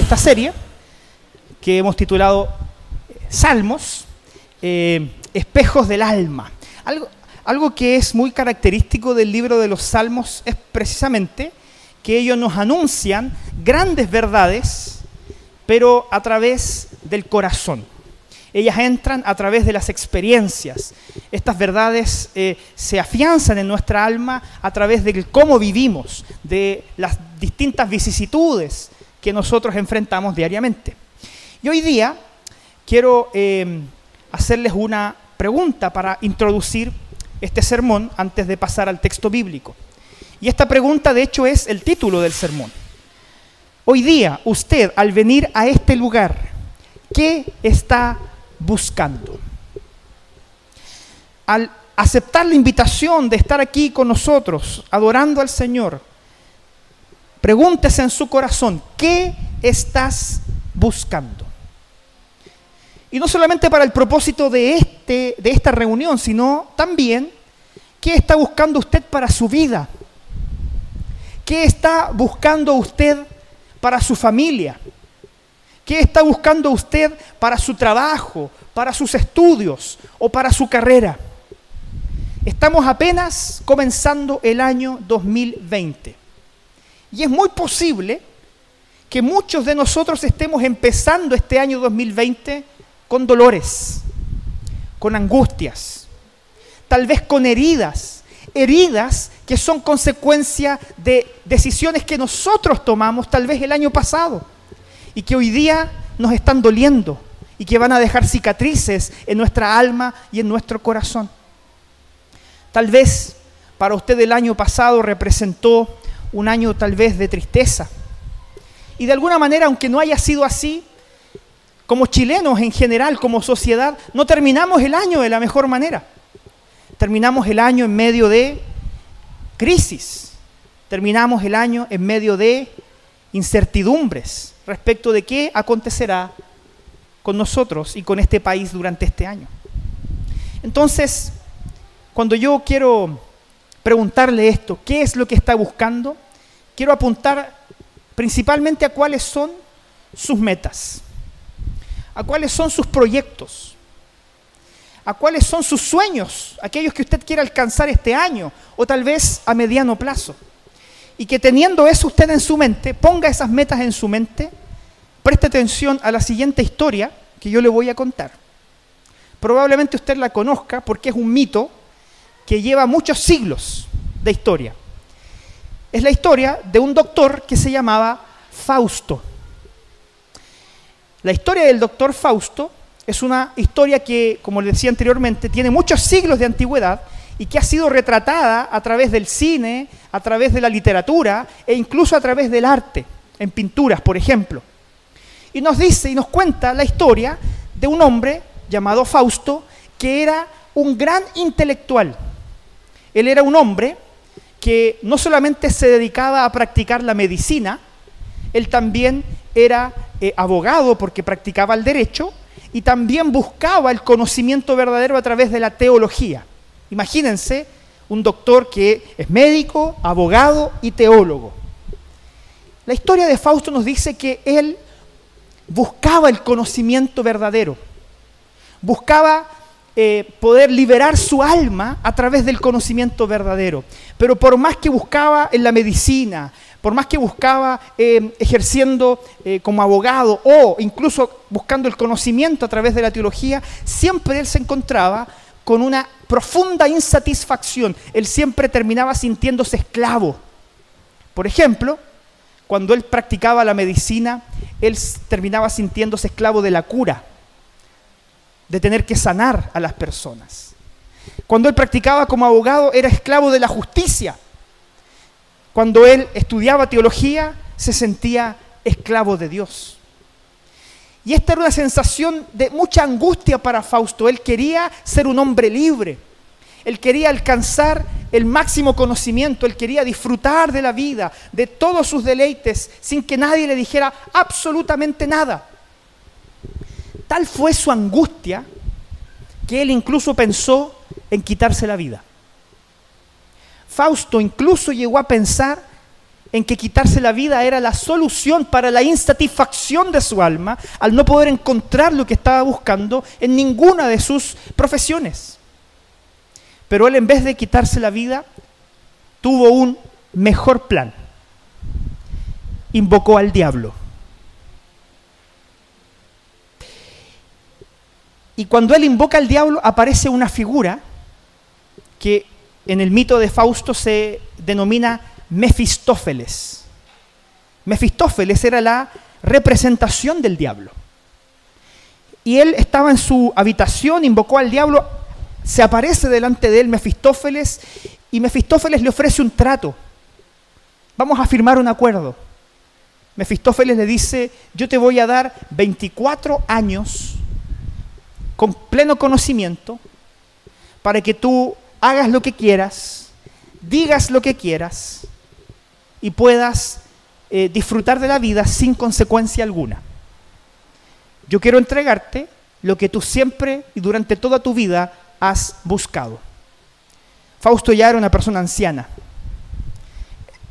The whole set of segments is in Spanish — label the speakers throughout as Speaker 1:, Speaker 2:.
Speaker 1: esta serie que hemos titulado Salmos, eh, Espejos del Alma. Algo, algo que es muy característico del libro de los Salmos es precisamente que ellos nos anuncian grandes verdades, pero a través del corazón. Ellas entran a través de las experiencias. Estas verdades eh, se afianzan en nuestra alma a través de cómo vivimos, de las distintas vicisitudes que nosotros enfrentamos diariamente. Y hoy día quiero eh, hacerles una pregunta para introducir este sermón antes de pasar al texto bíblico. Y esta pregunta de hecho es el título del sermón. Hoy día, usted al venir a este lugar, ¿qué está buscando? Al aceptar la invitación de estar aquí con nosotros, adorando al Señor, pregúntese en su corazón, ¿qué estás buscando? Y no solamente para el propósito de, este, de esta reunión, sino también qué está buscando usted para su vida. ¿Qué está buscando usted para su familia? ¿Qué está buscando usted para su trabajo, para sus estudios o para su carrera? Estamos apenas comenzando el año 2020. Y es muy posible que muchos de nosotros estemos empezando este año 2020 con dolores, con angustias, tal vez con heridas, heridas que son consecuencia de decisiones que nosotros tomamos tal vez el año pasado y que hoy día nos están doliendo y que van a dejar cicatrices en nuestra alma y en nuestro corazón. Tal vez para usted el año pasado representó un año tal vez de tristeza. Y de alguna manera, aunque no haya sido así, como chilenos en general, como sociedad, no terminamos el año de la mejor manera. Terminamos el año en medio de crisis. Terminamos el año en medio de incertidumbres respecto de qué acontecerá con nosotros y con este país durante este año. Entonces, cuando yo quiero preguntarle esto, ¿qué es lo que está buscando? Quiero apuntar principalmente a cuáles son sus metas a cuáles son sus proyectos, a cuáles son sus sueños, aquellos que usted quiere alcanzar este año o tal vez a mediano plazo. Y que teniendo eso usted en su mente, ponga esas metas en su mente, preste atención a la siguiente historia que yo le voy a contar. Probablemente usted la conozca porque es un mito que lleva muchos siglos de historia. Es la historia de un doctor que se llamaba Fausto. La historia del doctor Fausto es una historia que, como les decía anteriormente, tiene muchos siglos de antigüedad y que ha sido retratada a través del cine, a través de la literatura e incluso a través del arte, en pinturas, por ejemplo. Y nos dice y nos cuenta la historia de un hombre llamado Fausto que era un gran intelectual. Él era un hombre que no solamente se dedicaba a practicar la medicina, él también era eh, abogado porque practicaba el derecho y también buscaba el conocimiento verdadero a través de la teología. Imagínense un doctor que es médico, abogado y teólogo. La historia de Fausto nos dice que él buscaba el conocimiento verdadero, buscaba eh, poder liberar su alma a través del conocimiento verdadero. Pero por más que buscaba en la medicina, por más que buscaba eh, ejerciendo eh, como abogado o incluso buscando el conocimiento a través de la teología, siempre él se encontraba con una profunda insatisfacción. Él siempre terminaba sintiéndose esclavo. Por ejemplo, cuando él practicaba la medicina, él terminaba sintiéndose esclavo de la cura, de tener que sanar a las personas. Cuando él practicaba como abogado, era esclavo de la justicia cuando él estudiaba teología, se sentía esclavo de Dios. Y esta era una sensación de mucha angustia para Fausto. Él quería ser un hombre libre. Él quería alcanzar el máximo conocimiento. Él quería disfrutar de la vida, de todos sus deleites, sin que nadie le dijera absolutamente nada. Tal fue su angustia que él incluso pensó en quitarse la vida. Fausto incluso llegó a pensar en que quitarse la vida era la solución para la insatisfacción de su alma, al no poder encontrar lo que estaba buscando en ninguna de sus profesiones. Pero él en vez de quitarse la vida, tuvo un mejor plan. Invocó al diablo. Y cuando él invoca al diablo aparece una figura que en el mito de Fausto se denomina Mefistófeles. Mefistófeles era la representación del diablo. Y él estaba en su habitación, invocó al diablo, se aparece delante de él Mefistófeles y Mefistófeles le ofrece un trato. Vamos a firmar un acuerdo. Mefistófeles le dice, yo te voy a dar 24 años con pleno conocimiento para que tú hagas lo que quieras, digas lo que quieras y puedas eh, disfrutar de la vida sin consecuencia alguna. Yo quiero entregarte lo que tú siempre y durante toda tu vida has buscado. Fausto ya era una persona anciana.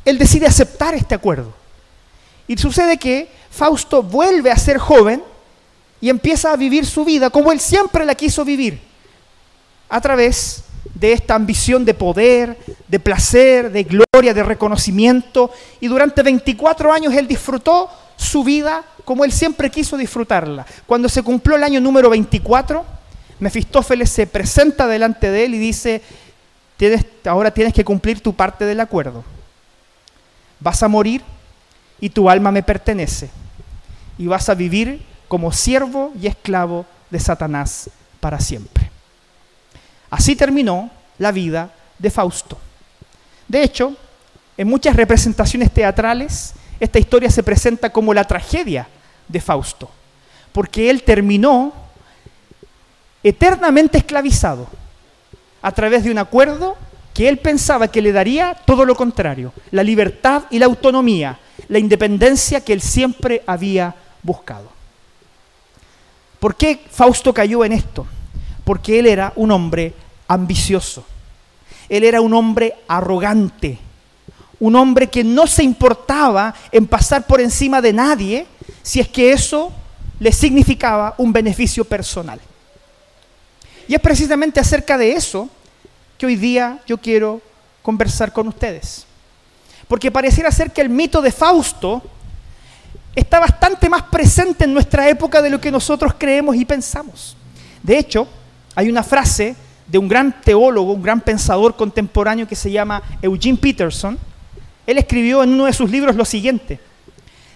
Speaker 1: Él decide aceptar este acuerdo. Y sucede que Fausto vuelve a ser joven y empieza a vivir su vida como él siempre la quiso vivir, a través de esta ambición de poder, de placer, de gloria, de reconocimiento. Y durante 24 años él disfrutó su vida como él siempre quiso disfrutarla. Cuando se cumplió el año número 24, Mefistófeles se presenta delante de él y dice, tienes, ahora tienes que cumplir tu parte del acuerdo. Vas a morir y tu alma me pertenece. Y vas a vivir como siervo y esclavo de Satanás para siempre. Así terminó la vida de Fausto. De hecho, en muchas representaciones teatrales, esta historia se presenta como la tragedia de Fausto, porque él terminó eternamente esclavizado a través de un acuerdo que él pensaba que le daría todo lo contrario, la libertad y la autonomía, la independencia que él siempre había buscado. ¿Por qué Fausto cayó en esto? porque él era un hombre ambicioso. Él era un hombre arrogante, un hombre que no se importaba en pasar por encima de nadie si es que eso le significaba un beneficio personal. Y es precisamente acerca de eso que hoy día yo quiero conversar con ustedes. Porque pareciera ser que el mito de Fausto está bastante más presente en nuestra época de lo que nosotros creemos y pensamos. De hecho, hay una frase de un gran teólogo, un gran pensador contemporáneo que se llama Eugene Peterson. Él escribió en uno de sus libros lo siguiente,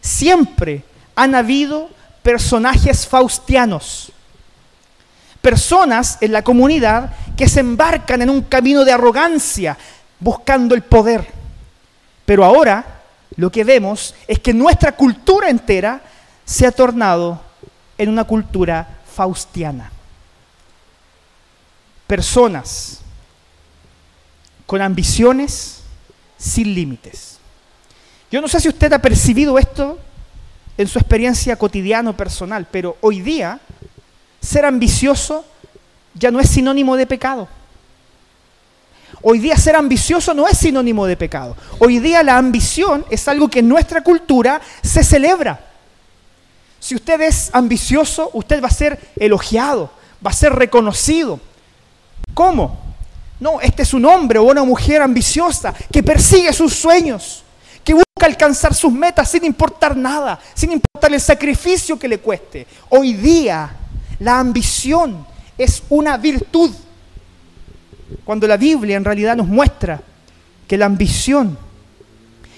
Speaker 1: siempre han habido personajes faustianos, personas en la comunidad que se embarcan en un camino de arrogancia buscando el poder. Pero ahora lo que vemos es que nuestra cultura entera se ha tornado en una cultura faustiana personas con ambiciones sin límites. Yo no sé si usted ha percibido esto en su experiencia cotidiana o personal, pero hoy día ser ambicioso ya no es sinónimo de pecado. Hoy día ser ambicioso no es sinónimo de pecado. Hoy día la ambición es algo que en nuestra cultura se celebra. Si usted es ambicioso, usted va a ser elogiado, va a ser reconocido. ¿Cómo? No, este es un hombre o una mujer ambiciosa que persigue sus sueños, que busca alcanzar sus metas sin importar nada, sin importar el sacrificio que le cueste. Hoy día la ambición es una virtud, cuando la Biblia en realidad nos muestra que la ambición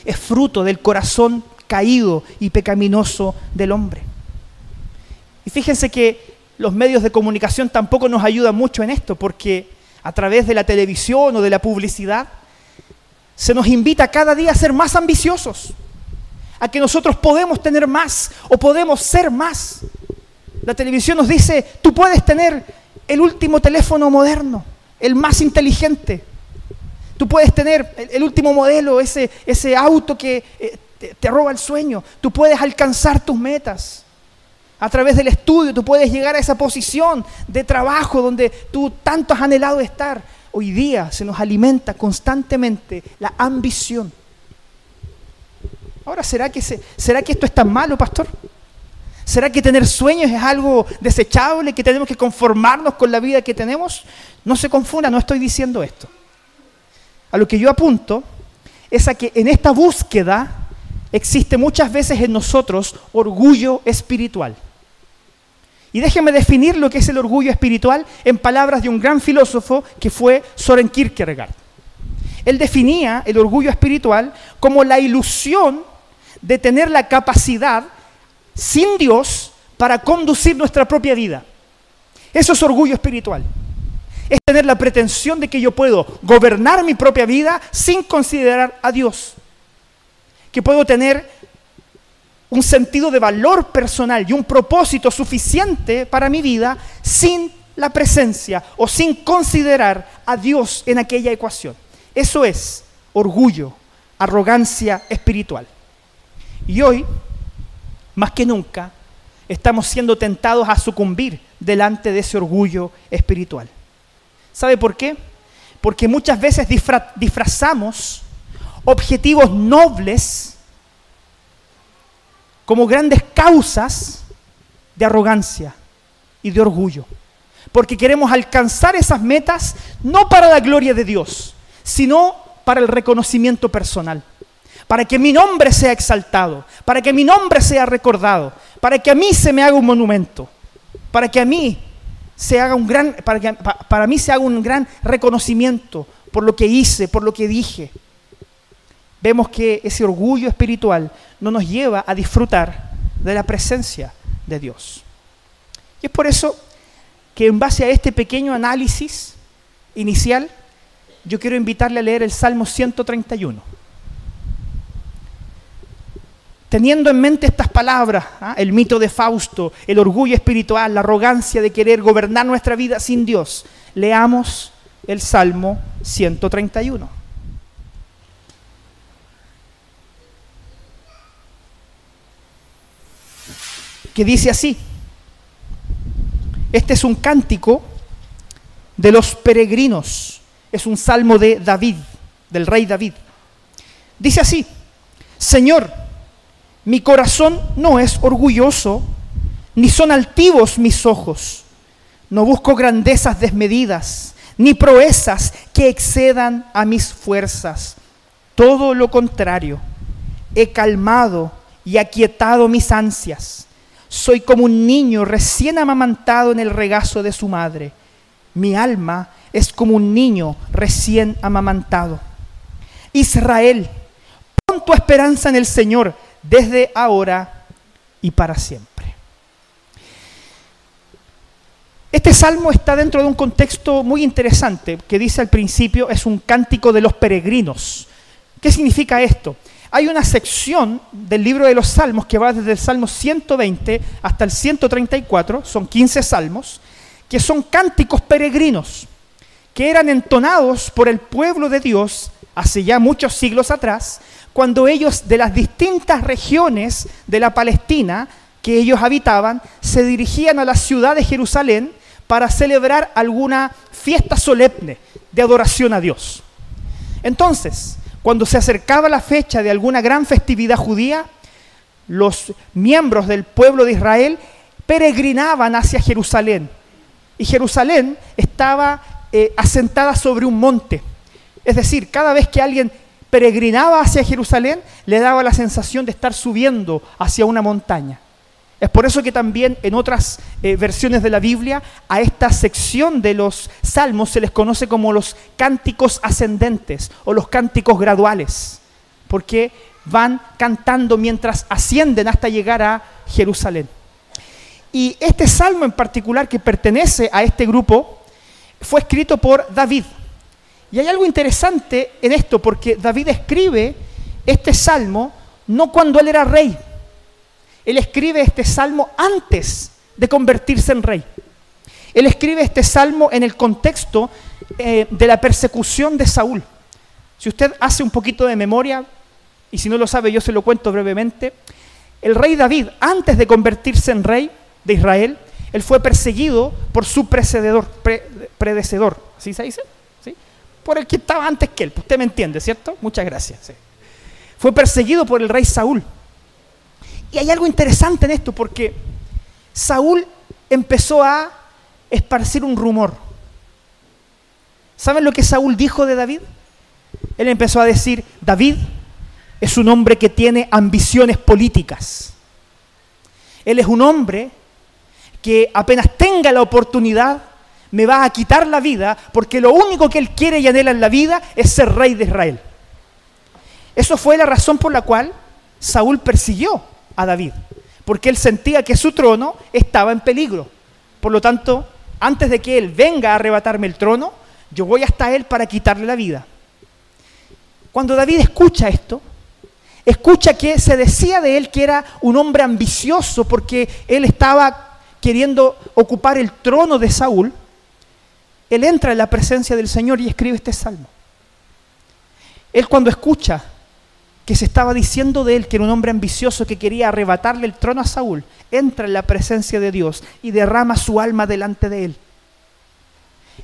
Speaker 1: es fruto del corazón caído y pecaminoso del hombre. Y fíjense que los medios de comunicación tampoco nos ayudan mucho en esto, porque a través de la televisión o de la publicidad se nos invita cada día a ser más ambiciosos, a que nosotros podemos tener más o podemos ser más. La televisión nos dice, tú puedes tener el último teléfono moderno, el más inteligente. Tú puedes tener el, último modelo, ese, auto que eh, te roba el sueño. Tú puedes alcanzar tus metas. A través del estudio tú puedes llegar a esa posición de trabajo donde tú tanto has anhelado estar. Hoy día se nos alimenta constantemente la ambición. Ahora, ¿será que, ¿será que esto es tan malo, pastor? ¿Será que tener sueños es algo desechable, que tenemos que conformarnos con la vida que tenemos? No se confunda, no estoy diciendo esto. A lo que yo apunto es a que en esta búsqueda existe muchas veces en nosotros orgullo espiritual. Y déjenme definir lo que es el orgullo espiritual en palabras de un gran filósofo que fue Soren Kierkegaard. Él definía el orgullo espiritual como la ilusión de tener la capacidad sin Dios para conducir nuestra propia vida. Eso es orgullo espiritual. Es tener la pretensión de que yo puedo gobernar mi propia vida sin considerar a Dios. Que puedo tener un sentido de valor personal y un propósito suficiente para mi vida sin la presencia o sin considerar a Dios en aquella ecuación. Eso es orgullo, arrogancia espiritual. Y hoy más que nunca, estamos siendo tentados a sucumbir delante de ese orgullo espiritual. ¿Sabe por qué? Porque muchas veces disfrazamos objetivos nobles como grandes causas de arrogancia y de orgullo. Porque queremos alcanzar esas metas no para la gloria de Dios, sino para el reconocimiento personal para que mi nombre sea exaltado, para que mi nombre sea recordado, para que a mí se me haga un monumento, para que a mí se haga un gran, para, que, para mí se haga un gran reconocimiento por lo que hice, por lo que dije. Vemos que ese orgullo espiritual no nos lleva a disfrutar de la presencia de Dios. Y es por eso que en base a este pequeño análisis inicial, yo quiero invitarle a leer el Salmo 131 teniendo en mente estas palabras, ¿ah? el mito de Fausto, el orgullo espiritual, la arrogancia de querer gobernar nuestra vida sin Dios, leamos el Salmo 131. Que dice así, este es un cántico de los peregrinos, es un salmo de David, del rey David. Dice así, Señor, mi corazón no es orgulloso, ni son altivos mis ojos. No busco grandezas desmedidas, ni proezas que excedan a mis fuerzas. Todo lo contrario, he calmado y aquietado mis ansias. Soy como un niño recién amamantado en el regazo de su madre. Mi alma es como un niño recién amamantado. Israel, pon tu esperanza en el Señor desde ahora y para siempre. Este salmo está dentro de un contexto muy interesante que dice al principio es un cántico de los peregrinos. ¿Qué significa esto? Hay una sección del libro de los salmos que va desde el salmo 120 hasta el 134, son 15 salmos, que son cánticos peregrinos, que eran entonados por el pueblo de Dios hace ya muchos siglos atrás, cuando ellos de las distintas regiones de la Palestina que ellos habitaban se dirigían a la ciudad de Jerusalén para celebrar alguna fiesta solemne de adoración a Dios. Entonces, cuando se acercaba la fecha de alguna gran festividad judía, los miembros del pueblo de Israel peregrinaban hacia Jerusalén. Y Jerusalén estaba eh, asentada sobre un monte. Es decir, cada vez que alguien peregrinaba hacia Jerusalén, le daba la sensación de estar subiendo hacia una montaña. Es por eso que también en otras eh, versiones de la Biblia a esta sección de los salmos se les conoce como los cánticos ascendentes o los cánticos graduales, porque van cantando mientras ascienden hasta llegar a Jerusalén. Y este salmo en particular que pertenece a este grupo fue escrito por David. Y hay algo interesante en esto, porque David escribe este salmo no cuando él era rey. Él escribe este salmo antes de convertirse en rey. Él escribe este salmo en el contexto eh, de la persecución de Saúl. Si usted hace un poquito de memoria, y si no lo sabe yo se lo cuento brevemente, el rey David, antes de convertirse en rey de Israel, él fue perseguido por su precededor, predecedor, ¿así se dice? Por el que estaba antes que él. Usted me entiende, ¿cierto? Muchas gracias. fue perseguido por el rey Saúl. Y hay algo interesante en esto porque Saúl empezó a esparcir un rumor. ¿Saben lo que Saúl dijo de David? Él empezó a decir, David es un hombre que tiene ambiciones políticas. Él es un hombre que apenas tenga la oportunidad me va a quitar la vida porque lo único que él quiere y anhela en la vida es ser rey de Israel. Eso fue la razón por la cual Saúl persiguió a David, porque él sentía que su trono estaba en peligro. Por lo tanto, antes de que él venga a arrebatarme el trono, yo voy hasta él para quitarle la vida. Cuando David escucha esto, escucha que se decía de él que era un hombre ambicioso porque él estaba queriendo ocupar el trono de Saúl, él entra en la presencia del Señor y escribe este salmo. Él cuando escucha que se estaba diciendo de él que era un hombre ambicioso que quería arrebatarle el trono a Saúl, entra en la presencia de Dios y derrama su alma delante de él.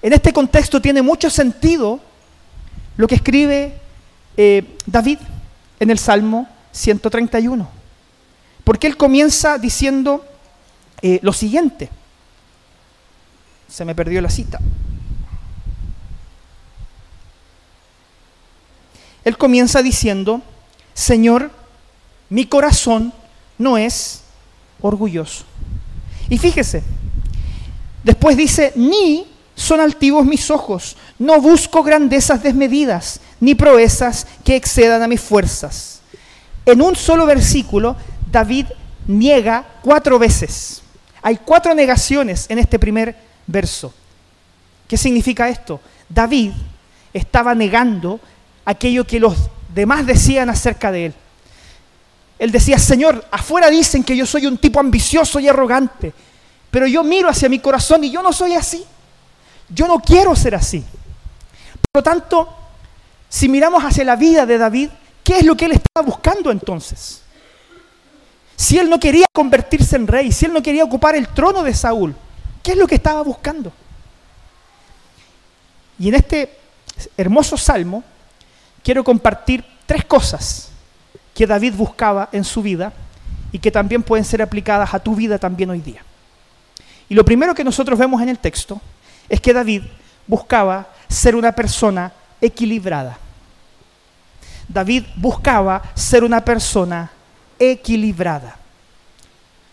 Speaker 1: En este contexto tiene mucho sentido lo que escribe eh, David en el Salmo 131, porque él comienza diciendo eh, lo siguiente. Se me perdió la cita. Él comienza diciendo, Señor, mi corazón no es orgulloso. Y fíjese, después dice, ni son altivos mis ojos, no busco grandezas desmedidas, ni proezas que excedan a mis fuerzas. En un solo versículo, David niega cuatro veces. Hay cuatro negaciones en este primer verso. ¿Qué significa esto? David estaba negando aquello que los demás decían acerca de él. Él decía, Señor, afuera dicen que yo soy un tipo ambicioso y arrogante, pero yo miro hacia mi corazón y yo no soy así. Yo no quiero ser así. Por lo tanto, si miramos hacia la vida de David, ¿qué es lo que él estaba buscando entonces? Si él no quería convertirse en rey, si él no quería ocupar el trono de Saúl, ¿qué es lo que estaba buscando? Y en este hermoso salmo, quiero compartir tres cosas que David buscaba en su vida y que también pueden ser aplicadas a tu vida también hoy día. Y lo primero que nosotros vemos en el texto es que David buscaba ser una persona equilibrada. David buscaba ser una persona equilibrada.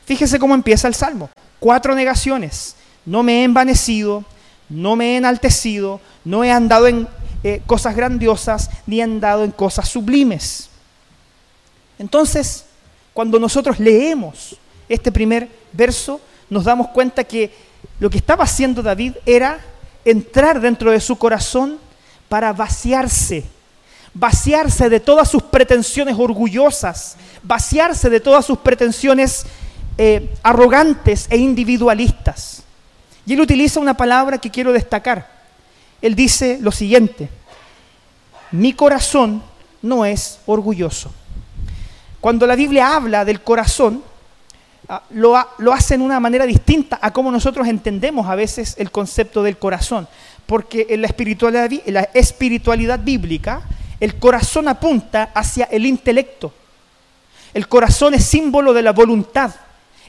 Speaker 1: Fíjese cómo empieza el salmo. Cuatro negaciones. No me he envanecido, no me he enaltecido, no he andado en eh, cosas grandiosas ni han dado en cosas sublimes. Entonces, cuando nosotros leemos este primer verso, nos damos cuenta que lo que estaba haciendo David era entrar dentro de su corazón para vaciarse, vaciarse de todas sus pretensiones orgullosas, vaciarse de todas sus pretensiones eh, arrogantes e individualistas. Y él utiliza una palabra que quiero destacar él dice lo siguiente, mi corazón no es orgulloso. Cuando la Biblia habla del corazón, ah, lo, hace en una manera distinta a cómo nosotros entendemos a veces el concepto del corazón. Porque en la espiritualidad, en la espiritualidad bíblica, el corazón apunta hacia el intelecto. El corazón es símbolo de la voluntad,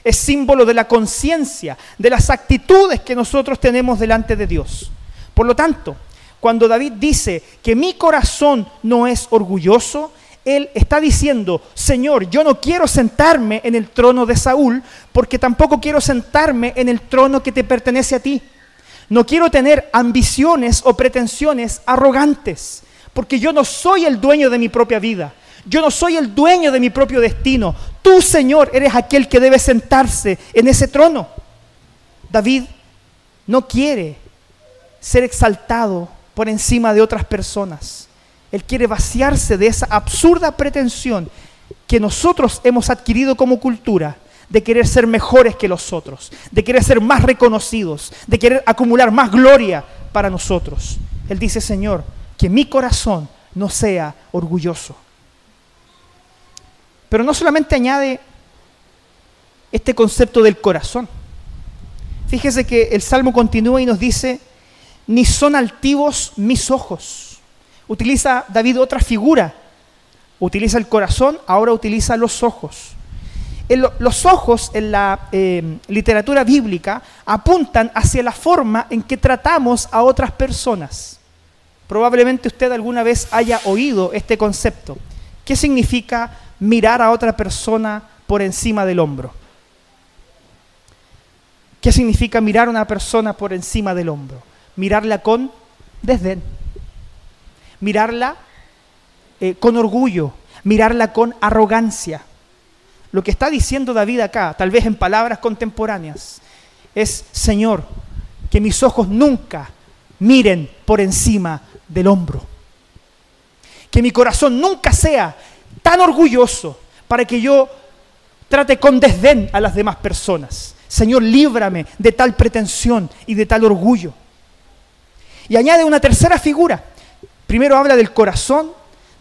Speaker 1: es símbolo de la conciencia, de las actitudes que nosotros tenemos delante de Dios. Por lo tanto, cuando David dice que mi corazón no es orgulloso, él está diciendo, Señor, yo no quiero sentarme en el trono de Saúl, porque tampoco quiero sentarme en el trono que te pertenece a ti. No quiero tener ambiciones o pretensiones arrogantes, porque yo no soy el dueño de mi propia vida. Yo no soy el dueño de mi propio destino. Tú, Señor, eres aquel que debe sentarse en ese trono. David no quiere ser exaltado por encima de otras personas. Él quiere vaciarse de esa absurda pretensión que nosotros hemos adquirido como cultura de querer ser mejores que los otros, de querer ser más reconocidos, de querer acumular más gloria para nosotros. Él dice, Señor, que mi corazón no sea orgulloso. Pero no solamente añade este concepto del corazón. Fíjese que el Salmo continúa y nos dice, ni son altivos mis ojos. Utiliza David otra figura utiliza el corazón, ahora utiliza los ojos. los ojos en la eh, literatura bíblica apuntan hacia la forma en que tratamos a otras personas. Probablemente usted alguna vez haya oído este concepto. ¿Qué significa mirar a otra persona por encima del hombro? ¿Qué significa mirar a una persona por encima del hombro? Mirarla con desdén, mirarla eh, con orgullo, mirarla con arrogancia. Lo que está diciendo David acá, tal vez en palabras contemporáneas, es, Señor, que mis ojos nunca miren por encima del hombro. Que mi corazón nunca sea tan orgulloso para que yo trate con desdén a las demás personas. Señor, líbrame de tal pretensión y de tal orgullo. Y añade una tercera figura. Primero habla del corazón,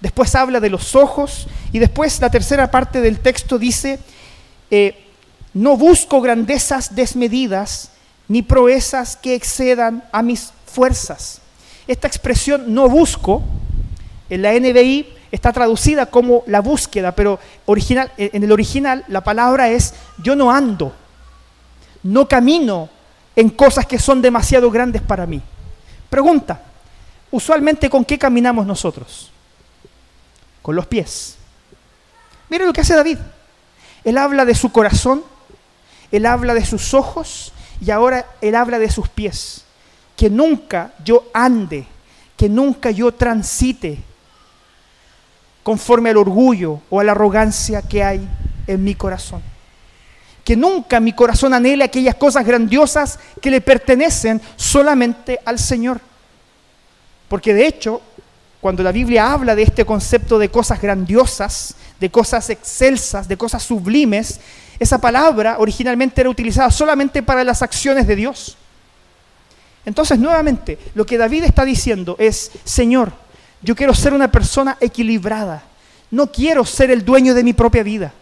Speaker 1: después habla de los ojos y después la tercera parte del texto dice, eh, no busco grandezas desmedidas ni proezas que excedan a mis fuerzas. Esta expresión no busco, en la NBI está traducida como la búsqueda, pero original, en el original la palabra es yo no ando, no camino en cosas que son demasiado grandes para mí. Pregunta, usualmente con qué caminamos nosotros? Con los pies. Mire lo que hace David. Él habla de su corazón, él habla de sus ojos y ahora él habla de sus pies que nunca yo ande, que nunca yo transite conforme al orgullo o a la arrogancia que hay en mi corazón. Que nunca mi corazón anhele aquellas cosas grandiosas que le pertenecen solamente al Señor. Porque de hecho, cuando la Biblia habla de este concepto de cosas grandiosas, de cosas excelsas, de cosas sublimes, esa palabra originalmente era utilizada solamente para las acciones de Dios. Entonces, nuevamente, lo que David está diciendo es, Señor, yo quiero ser una persona equilibrada. No quiero ser el dueño de mi propia vida.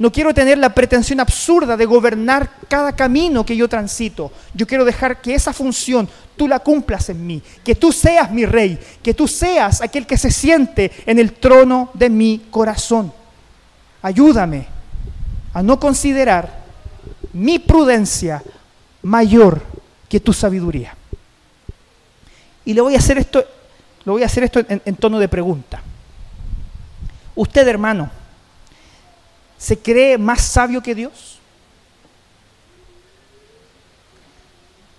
Speaker 1: No quiero tener la pretensión absurda de gobernar cada camino que yo transito. Yo quiero dejar que esa función tú la cumplas en mí. Que tú seas mi rey. Que tú seas aquel que se siente en el trono de mi corazón. Ayúdame a no considerar mi prudencia mayor que tu sabiduría. Y le voy a hacer esto, lo voy a hacer esto en, en tono de pregunta. Usted, hermano, ¿se cree más sabio que Dios?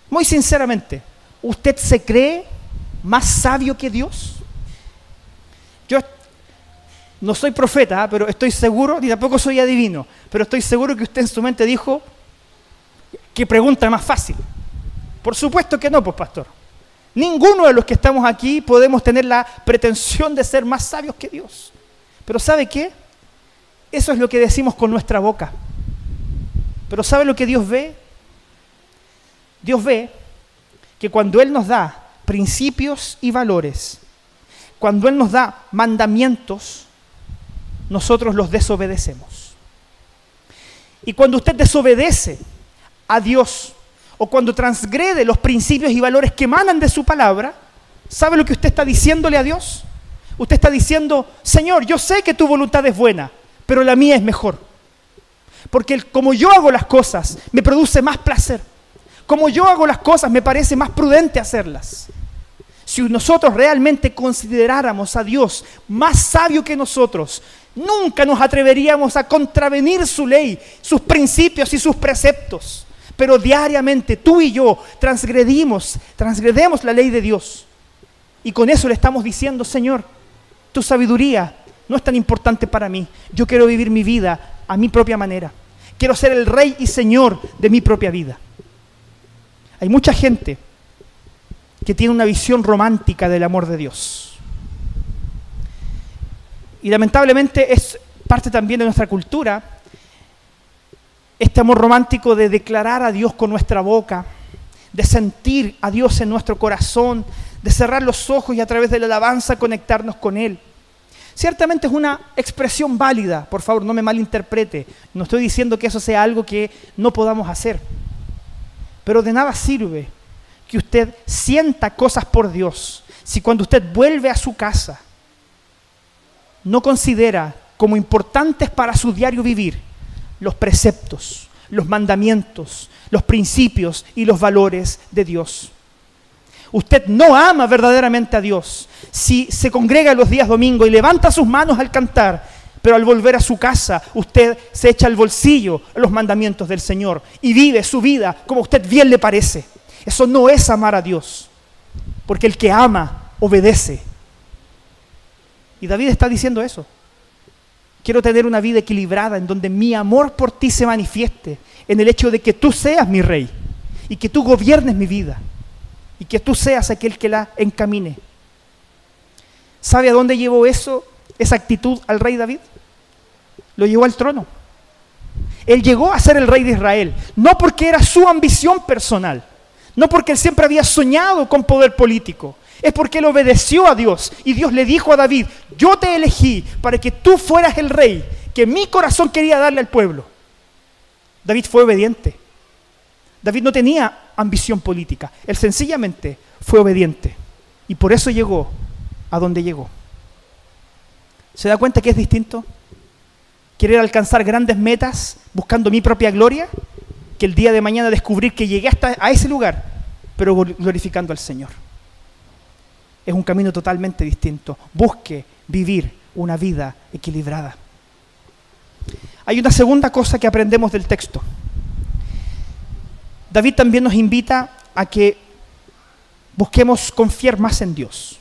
Speaker 1: Muy sinceramente, ¿usted se cree más sabio que Dios? Yo no soy profeta, pero estoy seguro, ni tampoco soy adivino, pero estoy seguro que usted en su mente dijo, ¿qué pregunta más fácil? Por supuesto que no, pues pastor. Ninguno de los que estamos aquí podemos tener la pretensión de ser más sabios que Dios. Pero ¿sabe qué? Eso es lo que decimos con nuestra boca. Pero ¿sabe lo que Dios ve? Dios ve que cuando Él nos da principios y valores, cuando Él nos da mandamientos, nosotros los desobedecemos. Y cuando usted desobedece a Dios, o cuando transgrede los principios y valores que emanan de su palabra, ¿sabe lo que usted está diciéndole a Dios? Usted está diciendo, Señor, yo sé que tu voluntad es buena, pero la mía es mejor. Porque como yo hago las cosas, me produce más placer. Como yo hago las cosas, me parece más prudente hacerlas. Si nosotros realmente consideráramos a Dios más sabio que nosotros, nunca nos atreveríamos a contravenir su ley, sus principios y sus preceptos pero diariamente tú y yo transgredimos, transgredemos la ley de Dios. Y con eso le estamos diciendo, Señor, tu sabiduría no es tan importante para mí. Yo quiero vivir mi vida a mi propia manera. Quiero ser el rey y señor de mi propia vida. Hay mucha gente que tiene una visión romántica del amor de Dios. Y lamentablemente es parte también de nuestra cultura este amor romántico de declarar a Dios con nuestra boca, de sentir a Dios en nuestro corazón, de cerrar los ojos y a través de la alabanza conectarnos con Él. Ciertamente es una expresión válida, por favor, no me malinterprete. No estoy diciendo que eso sea algo que no podamos hacer. Pero de nada sirve que usted sienta cosas por Dios si cuando usted vuelve a su casa no considera como importantes para su diario vivir los preceptos, los mandamientos, los principios y los valores de Dios. Usted no ama verdaderamente a Dios si se congrega los días domingo y levanta sus manos al cantar, pero al volver a su casa usted se echa al bolsillo los mandamientos del Señor y vive su vida como usted bien le parece. Eso no es amar a Dios, porque el que ama obedece. Y David está diciendo eso. Quiero tener una vida equilibrada en donde mi amor por ti se manifieste en el hecho de que tú seas mi rey y que tú gobiernes mi vida y que tú seas aquel que la encamine. ¿Sabe a dónde llevó eso, esa actitud al rey David? Lo llevó al trono. Él llegó a ser el rey de Israel, no porque era su ambición personal, no porque él siempre había soñado con poder político, es porque él obedeció a Dios y Dios le dijo a David, yo te elegí para que tú fueras el rey que mi corazón quería darle al pueblo. David fue obediente. David no tenía ambición política, él sencillamente fue obediente y por eso llegó a donde llegó. ¿Se da cuenta que es distinto? Querer alcanzar grandes metas buscando mi propia gloria que el día de mañana descubrir que llegué hasta a ese lugar, pero glorificando al Señor es un camino totalmente distinto. Busque vivir una vida equilibrada. Hay una segunda cosa que aprendemos del texto. David también nos invita a que busquemos confiar más en Dios.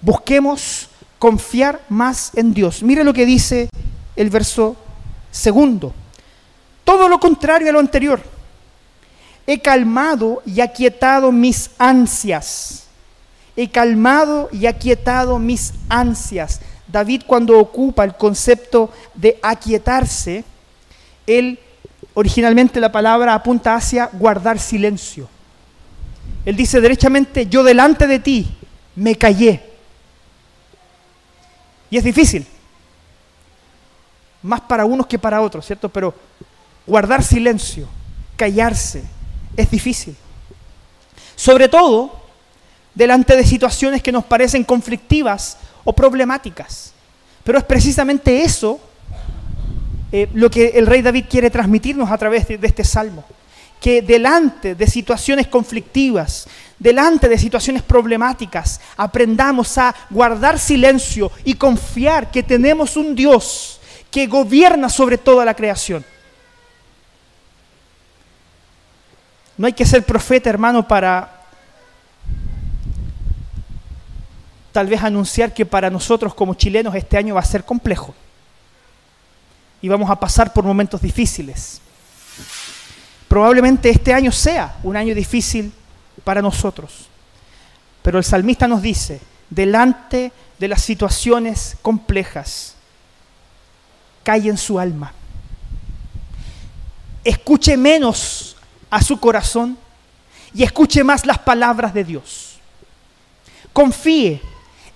Speaker 1: Busquemos confiar más en Dios. Mire lo que dice el verso segundo. Todo lo contrario a lo anterior. He calmado y aquietado mis ansias He calmado y aquietado mis ansias. David cuando ocupa el concepto de aquietarse, él originalmente la palabra apunta hacia guardar silencio. Él dice derechamente, yo delante de ti me callé. Y es difícil, más para unos que para otros, ¿cierto? Pero guardar silencio, callarse, es difícil. Sobre todo delante de situaciones que nos parecen conflictivas o problemáticas. Pero es precisamente eso eh, lo que el rey David quiere transmitirnos a través de, de este salmo. Que delante de situaciones conflictivas, delante de situaciones problemáticas, aprendamos a guardar silencio y confiar que tenemos un Dios que gobierna sobre toda la creación. No hay que ser profeta, hermano, para tal vez anunciar que para nosotros como chilenos este año va a ser complejo y vamos a pasar por momentos difíciles. Probablemente este año sea un año difícil para nosotros, pero el salmista nos dice, delante de las situaciones complejas, cae en su alma. Escuche menos a su corazón y escuche más las palabras de Dios. Confíe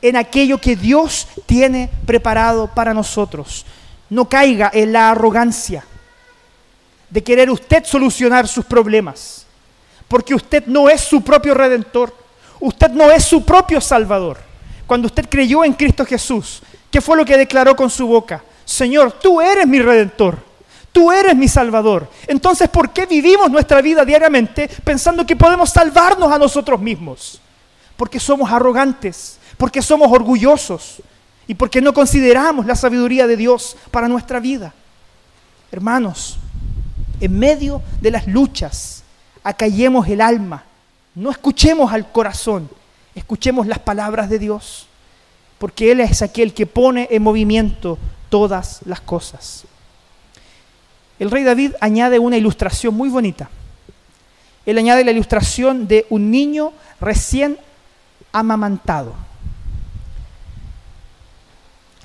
Speaker 1: en aquello que Dios tiene preparado para nosotros. No caiga en la arrogancia de querer usted solucionar sus problemas, porque usted no es su propio redentor, usted no es su propio salvador. Cuando usted creyó en Cristo Jesús, ¿qué fue lo que declaró con su boca? Señor, tú eres mi redentor. Tú eres mi salvador. Entonces, ¿por qué vivimos nuestra vida diariamente pensando que podemos salvarnos a nosotros mismos? Porque somos arrogantes, porque somos orgullosos y porque no consideramos la sabiduría de Dios para nuestra vida. Hermanos, en medio de las luchas, acallemos el alma, no escuchemos al corazón, escuchemos las palabras de Dios, porque Él es aquel que pone en movimiento todas las cosas. El rey David añade una ilustración muy bonita. Él añade la ilustración de un niño recién amamantado.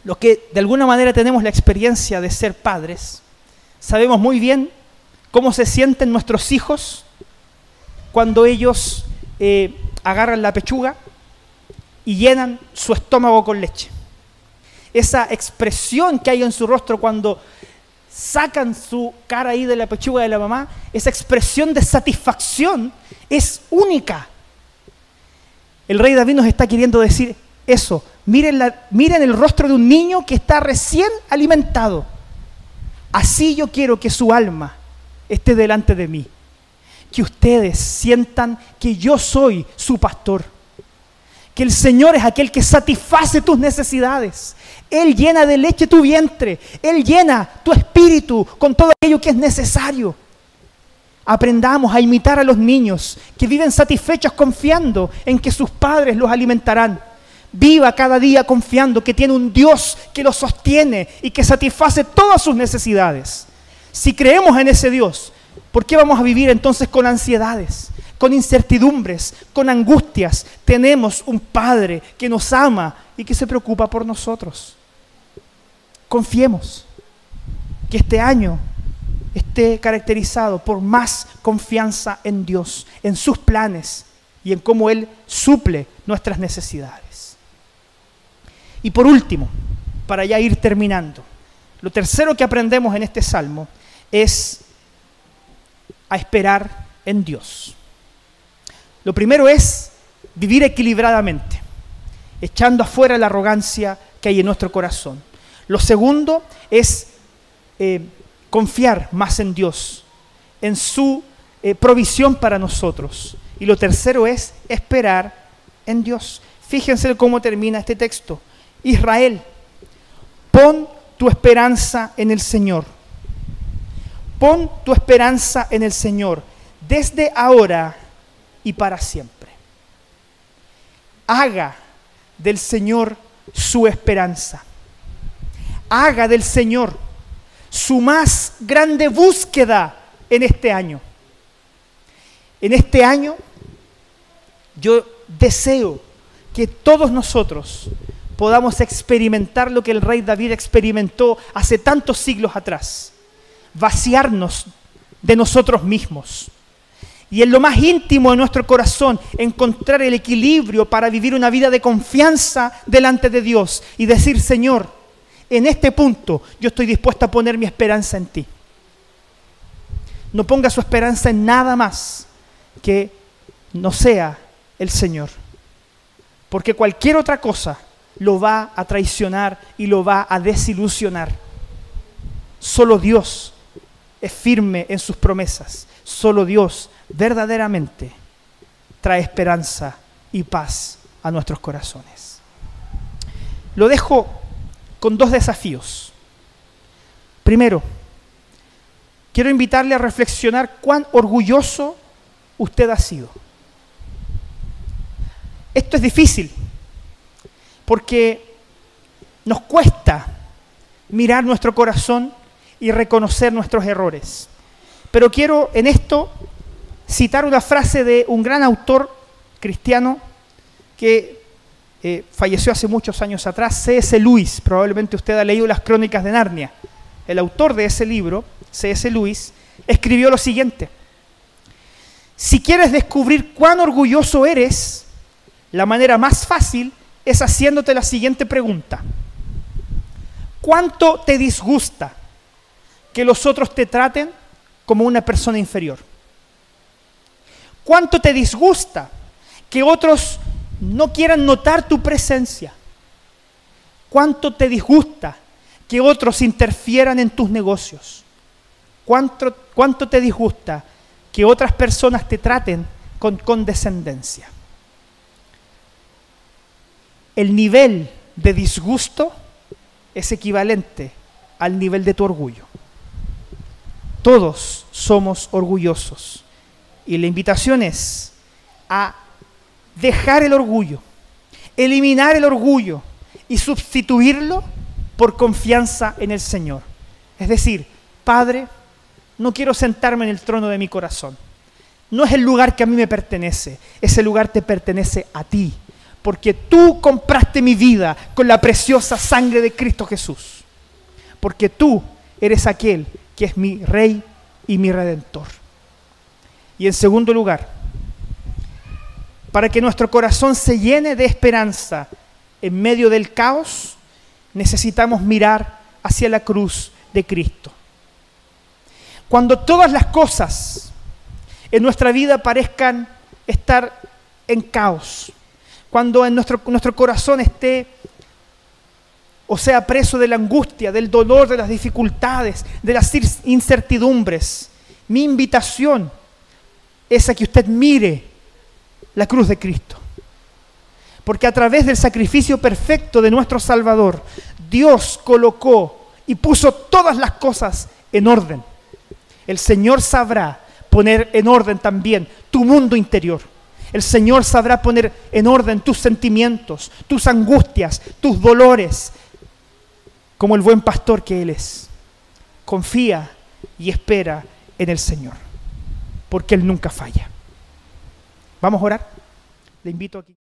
Speaker 1: Los que de alguna manera tenemos la experiencia de ser padres, sabemos muy bien cómo se sienten nuestros hijos cuando ellos eh, agarran la pechuga y llenan su estómago con leche. Esa expresión que hay en su rostro cuando sacan su cara ahí de la pechuga de la mamá, esa expresión de satisfacción es única. El rey David nos está queriendo decir, eso. Miren, la, el rostro de un niño que está recién alimentado. Así yo quiero que su alma esté delante de mí. Que ustedes sientan que yo soy su pastor. Que el Señor es aquel que satisface tus necesidades. Él llena de leche tu vientre. Él llena tu espíritu con todo aquello que es necesario. Aprendamos a imitar a los niños que viven satisfechos confiando en que sus padres los alimentarán. Viva cada día confiando que tiene un Dios que los sostiene y que satisface todas sus necesidades. Si creemos en ese Dios, ¿por qué vamos a vivir entonces con ansiedades, con incertidumbres, con angustias? Tenemos un Padre que nos ama y que se preocupa por nosotros. Confiemos que este año esté caracterizado por más confianza en Dios, en sus planes y en cómo Él suple nuestras necesidades. Y por último, para ya ir terminando, lo tercero que aprendemos en este salmo es a esperar en Dios. Lo primero es vivir equilibradamente, echando afuera la arrogancia que hay en nuestro corazón. Lo segundo es eh, confiar más en Dios, en su eh, provisión para nosotros. Y lo tercero es esperar en Dios. Fíjense cómo termina este texto. Israel, pon tu esperanza en el Señor. Pon tu esperanza en el Señor desde ahora y para siempre. Haga del Señor su esperanza. Haga del Señor su más grande búsqueda en este año. En este año yo deseo que todos nosotros podamos experimentar lo que el rey David experimentó hace tantos siglos atrás, vaciarnos de nosotros mismos y en lo más íntimo de nuestro corazón encontrar el equilibrio para vivir una vida de confianza delante de Dios y decir, Señor, en este punto yo estoy dispuesto a poner mi esperanza en ti. No ponga su esperanza en nada más que no sea el Señor. Porque cualquier otra cosa lo va a traicionar y lo va a desilusionar. Solo Dios es firme en sus promesas. Solo Dios verdaderamente trae esperanza y paz a nuestros corazones. Lo dejo con dos desafíos. Primero, quiero invitarle a reflexionar cuán orgulloso usted ha sido. Esto es difícil porque nos cuesta mirar nuestro corazón y reconocer nuestros errores. Pero quiero en esto citar una frase de un gran autor cristiano que eh, falleció hace muchos años atrás, C.S. Lewis, probablemente usted ha leído las crónicas de Narnia. El autor de ese libro, C.S. Lewis, escribió lo siguiente. Si quieres descubrir cuán orgulloso eres, la manera más fácil es haciéndote la siguiente pregunta. ¿Cuánto te disgusta que los otros te traten como una persona inferior? ¿Cuánto te disgusta que otros no quieran notar tu presencia. ¿Cuánto te disgusta que otros interfieran en tus negocios? ¿Cuánto, cuánto te disgusta que otras personas te traten con condescendencia? El nivel de disgusto es equivalente al nivel de tu orgullo. Todos somos orgullosos. Y la invitación es a dejar el orgullo, eliminar el orgullo y sustituirlo por confianza en el Señor. Es decir, Padre, no quiero sentarme en el trono de mi corazón. No es el lugar que a mí me pertenece, ese lugar te pertenece a ti, porque tú compraste mi vida con la preciosa sangre de Cristo Jesús, porque tú eres aquel que es mi rey y mi redentor. Y en segundo lugar, para que nuestro corazón se llene de esperanza en medio del caos, necesitamos mirar hacia la cruz de Cristo. Cuando todas las cosas en nuestra vida parezcan estar en caos, cuando en nuestro, nuestro corazón esté o sea preso de la angustia, del dolor, de las dificultades, de las incertidumbres, mi invitación es a que usted mire la cruz de Cristo. Porque a través del sacrificio perfecto de nuestro Salvador, Dios colocó y puso todas las cosas en orden. El Señor sabrá poner en orden también tu mundo interior. El Señor sabrá poner en orden tus sentimientos, tus angustias, tus dolores, como el buen pastor que Él es. Confía y espera en el Señor, porque Él nunca falla. Vamos a orar. Le invito aquí.